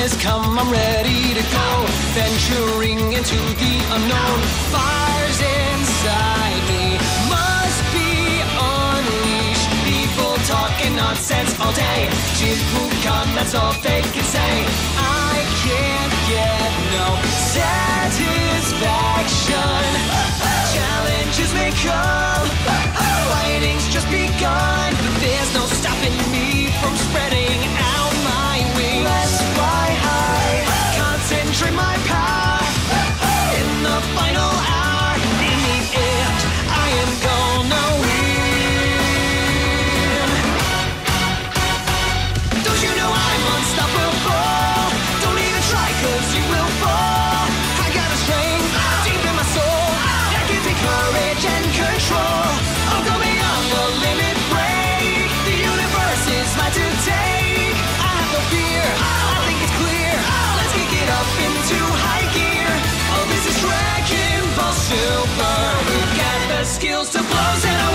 has come, I'm ready to go. Venturing into the unknown, fires inside me must be unleashed. People talking nonsense all day. Jizz, that's all they can say. I skills to blows it.